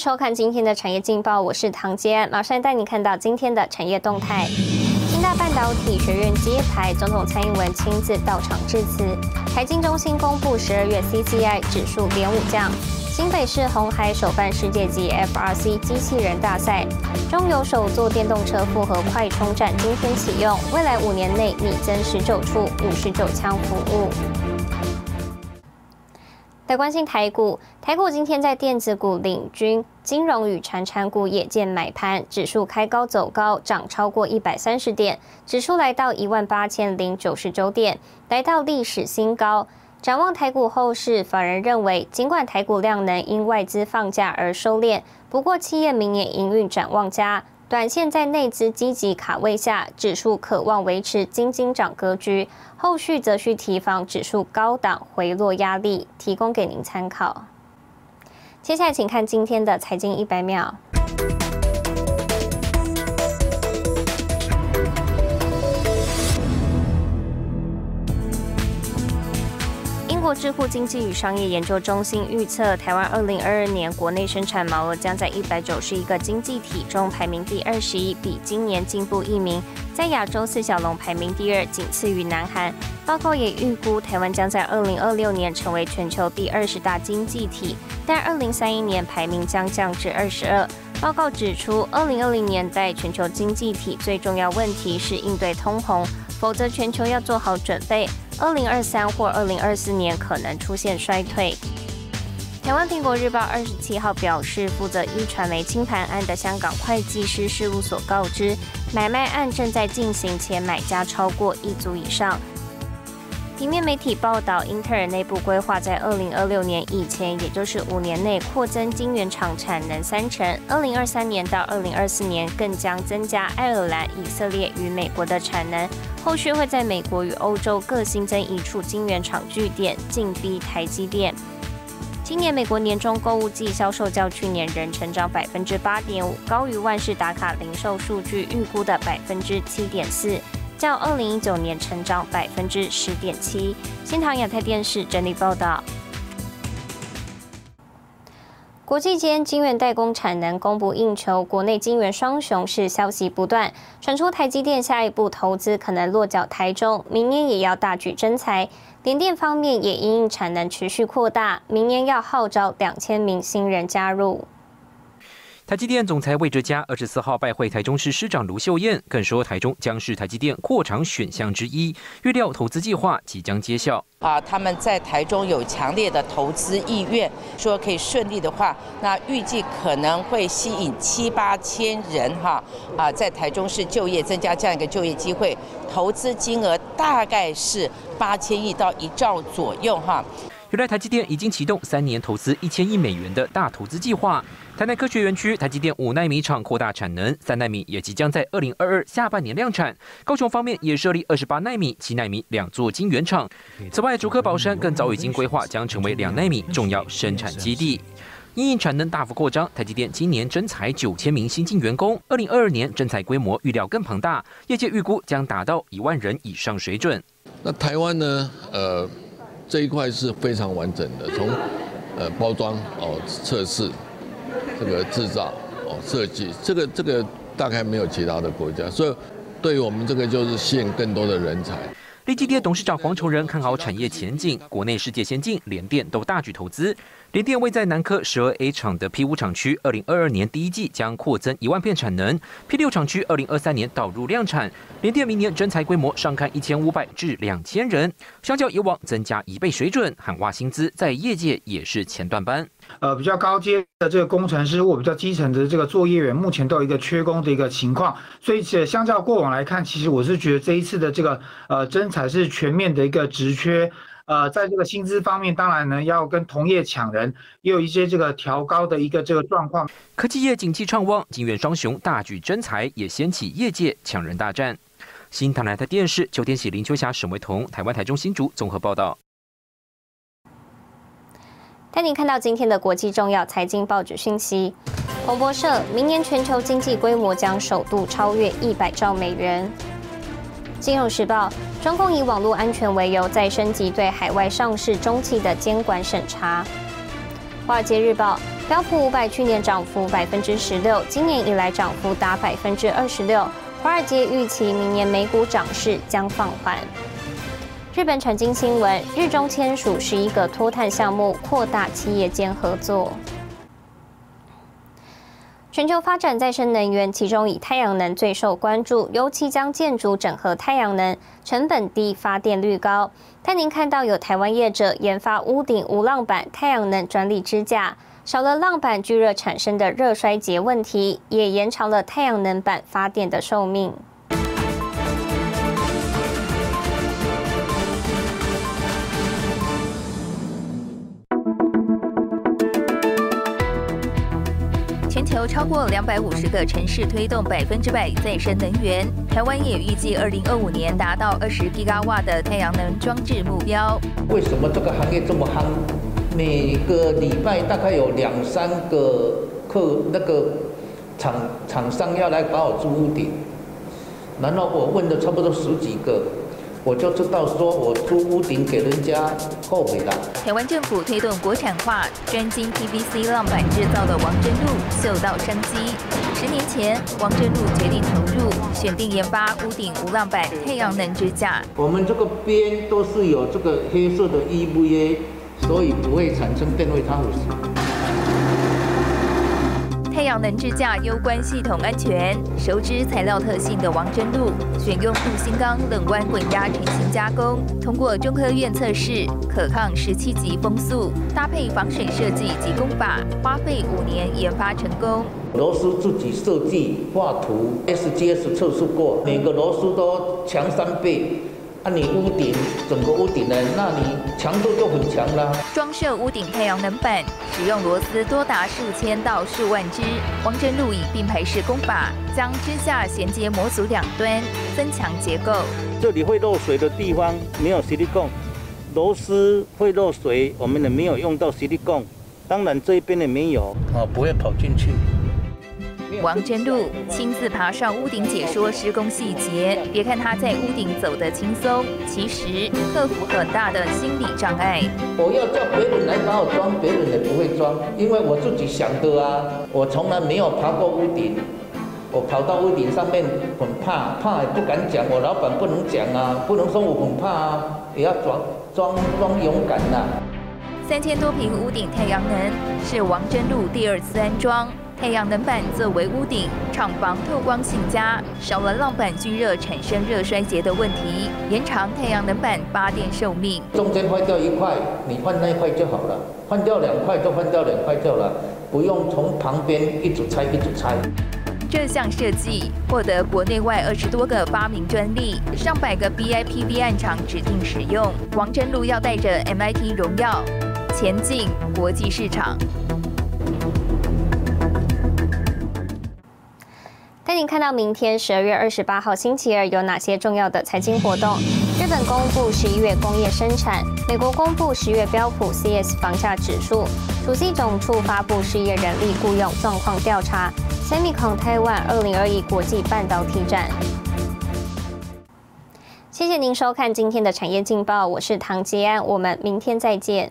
收看今天的产业劲报，我是唐杰，马上带你看到今天的产业动态。清大半导体学院揭牌，总统蔡英文亲自到场致辞。财经中心公布十二月 CCI 指数连五降。新北市红海首办世界级 FRC 机器人大赛，中油首座电动车复合快充站今天启用，未来五年内拟增十九处五十九枪服务。来关心台股，台股今天在电子股领军，金融与产产股也见买盘，指数开高走高，涨超过一百三十点，指数来到一万八千零九十九点，来到历史新高。展望台股后市，法人认为，尽管台股量能因外资放假而收敛，不过企业明年营运展望佳，短线在内资积极卡位下，指数渴望维持金金涨格局，后续则需提防指数高档回落压力，提供给您参考。接下来，请看今天的财经一百秒。智库经济与商业研究中心预测，台湾二零二二年国内生产毛额将在一百九十一个经济体中排名第二十一，比今年进步一名，在亚洲四小龙排名第二，仅次于南韩。报告也预估，台湾将在二零二六年成为全球第二十大经济体，但二零三一年排名将降至二十二。报告指出，二零二零年代全球经济体最重要问题是应对通膨，否则全球要做好准备。二零二三或二零二四年可能出现衰退。台湾苹果日报二十七号表示，负责一传媒清盘案的香港会计师事务所告知，买卖案正在进行，且买家超过一组以上。平面媒体报道，英特尔内部规划在二零二六年以前，也就是五年内扩增晶圆厂产能三成。二零二三年到二零二四年更将增加爱尔兰、以色列与美国的产能。后续会在美国与欧洲各新增一处晶圆厂据点，进逼台积电。今年美国年中购物季销售较去年仍成长百分之八点五，高于万事达卡零售数据预估的百分之七点四。较二零一九年成长百分之十点七。新唐亚太电视整理报道。国际间晶圆代工产能供不应求，国内晶圆双雄是消息不断，传出台积电下一步投资可能落脚台中，明年也要大举增材。联电方面也因应产能持续扩大，明年要号召两千名新人加入。台积电总裁魏哲嘉二十四号拜会台中市市长卢秀燕，更说台中将是台积电扩厂选项之一，预料投资计划即将揭晓。啊，他们在台中有强烈的投资意愿，说可以顺利的话，那预计可能会吸引七八千人哈啊，在台中市就业，增加这样一个就业机会，投资金额大概是八千亿到一兆左右哈。原来台积电已经启动三年投资一千亿美元的大投资计划。台南科学园区台积电五纳米厂扩大产能，三纳米也即将在二零二二下半年量产。高雄方面也设立二十八纳米、七纳米两座晶圆厂。此外，竹科宝山更早已经规划将成为两纳米重要生产基地。因应产能大幅扩张，台积电今年增才九千名新进员工，二零二二年增裁规模预料更庞大，业界预估将达到一万人以上水准。那台湾呢？呃。这一块是非常完整的，从呃包装哦测试，这个制造哦设计，这个这个大概没有其他的国家，所以对于我们这个就是吸引更多的人才。立基电董事长黄崇仁看好产业前景，国内世界先进、联电都大举投资。联电位在南科十二 A 厂的 P 五厂区，二零二二年第一季将扩增一万片产能；P 六厂区二零二三年导入量产。联电明年征才规模上看一千五百至两千人，相较以往增加一倍水准，喊话薪资在业界也是前段班。呃，比较高阶的这个工程师或比较基层的这个作业员，目前都有一个缺工的一个情况，所以且相较过往来看，其实我是觉得这一次的这个呃征才是全面的一个职缺。呃，在这个薪资方面，当然呢要跟同业抢人，也有一些这个调高的一个这个状况。科技业景气畅旺，金元双雄大举征才，也掀起业界抢人大战。新唐人台电视九天喜林秋霞沈维彤，台湾台中新竹综合报道。带您看到今天的国际重要财经报纸讯息。彭博社，明年全球经济规模将首度超越一百兆美元。金融时报。中共以网络安全为由，再升级对海外上市中企的监管审查。华尔街日报：标普五百去年涨幅百分之十六，今年以来涨幅达百分之二十六。华尔街预期明年美股涨势将放缓。日本产经新闻，日中签署十一个脱碳项目，扩大企业间合作。全球发展再生能源，其中以太阳能最受关注，尤其将建筑整合太阳能，成本低，发电率高。但您看到有台湾业者研发屋顶无浪板太阳能专利支架。少了浪板聚热产生的热衰竭问题，也延长了太阳能板发电的寿命。有超过两百五十个城市推动百分之百再生能源，台湾也预计二零二五年达到二十吉瓦的太阳能装置目标。为什么这个行业这么夯？每个礼拜大概有两三个客那个厂厂商要来把我租屋顶，然后我问了差不多十几个，我就知道说我租屋顶给人家后悔了。台湾政府推动国产化，专精 PVC 浪板制造的王真路嗅到商机。十年前，王真路决定投入，选定研发屋顶无浪板太阳能支架。我们这个边都是有这个黑色的 EVA。所以不会产生电位差腐蚀。太阳能支架攸关系统安全，熟知材料特性的王真路选用镀锌钢冷弯滚压成型加工，通过中科院测试，可抗十七级风速，搭配防水设计及工法，花费五年研发成功。螺丝自己设计画图，SGS 测试过，每个螺丝都强三倍。啊，你屋顶整个屋顶呢，那你强度就很强啦。装设屋顶太阳能板，使用螺丝多达数千到数万只。王真路以并排式工法，将支架衔接模组两端，增强结构。这里会漏水的地方没有吸力泵，螺丝会漏水，我们也没有用到吸力泵。当然这一边也没有，啊，不会跑进去。王真露亲自爬上屋顶解说施工细节，别看他在屋顶走得轻松，其实克服很大的心理障碍。我要叫别人来帮我装，别人也不会装，因为我自己想的啊。我从来没有爬过屋顶，我跑到屋顶上面很怕，怕也不敢讲。我老板不能讲啊，不能说我很怕啊，也要装装装勇敢呐。三千多平屋顶太阳能是王真露第二次安装。太阳能板作为屋顶，厂房透光性佳，少了浪板聚热产生热衰竭的问题，延长太阳能板发电寿命。中间坏掉一块，你换那一块就好了；换掉两块，就换掉两块掉了，不用从旁边一组拆一组拆。这项设计获得国内外二十多个发明专利，上百个 BIPV 案厂指定使用。王真路要带着 MIT 荣耀前进国际市场。看到明天十二月二十八号星期二有哪些重要的财经活动？日本公布十一月工业生产，美国公布十月标普 CS 房价指数，主计总处发布失业人力雇佣状况调查，Semicon Taiwan 二零二一国际半导体展。谢谢您收看今天的产业劲报，我是唐杰安，我们明天再见。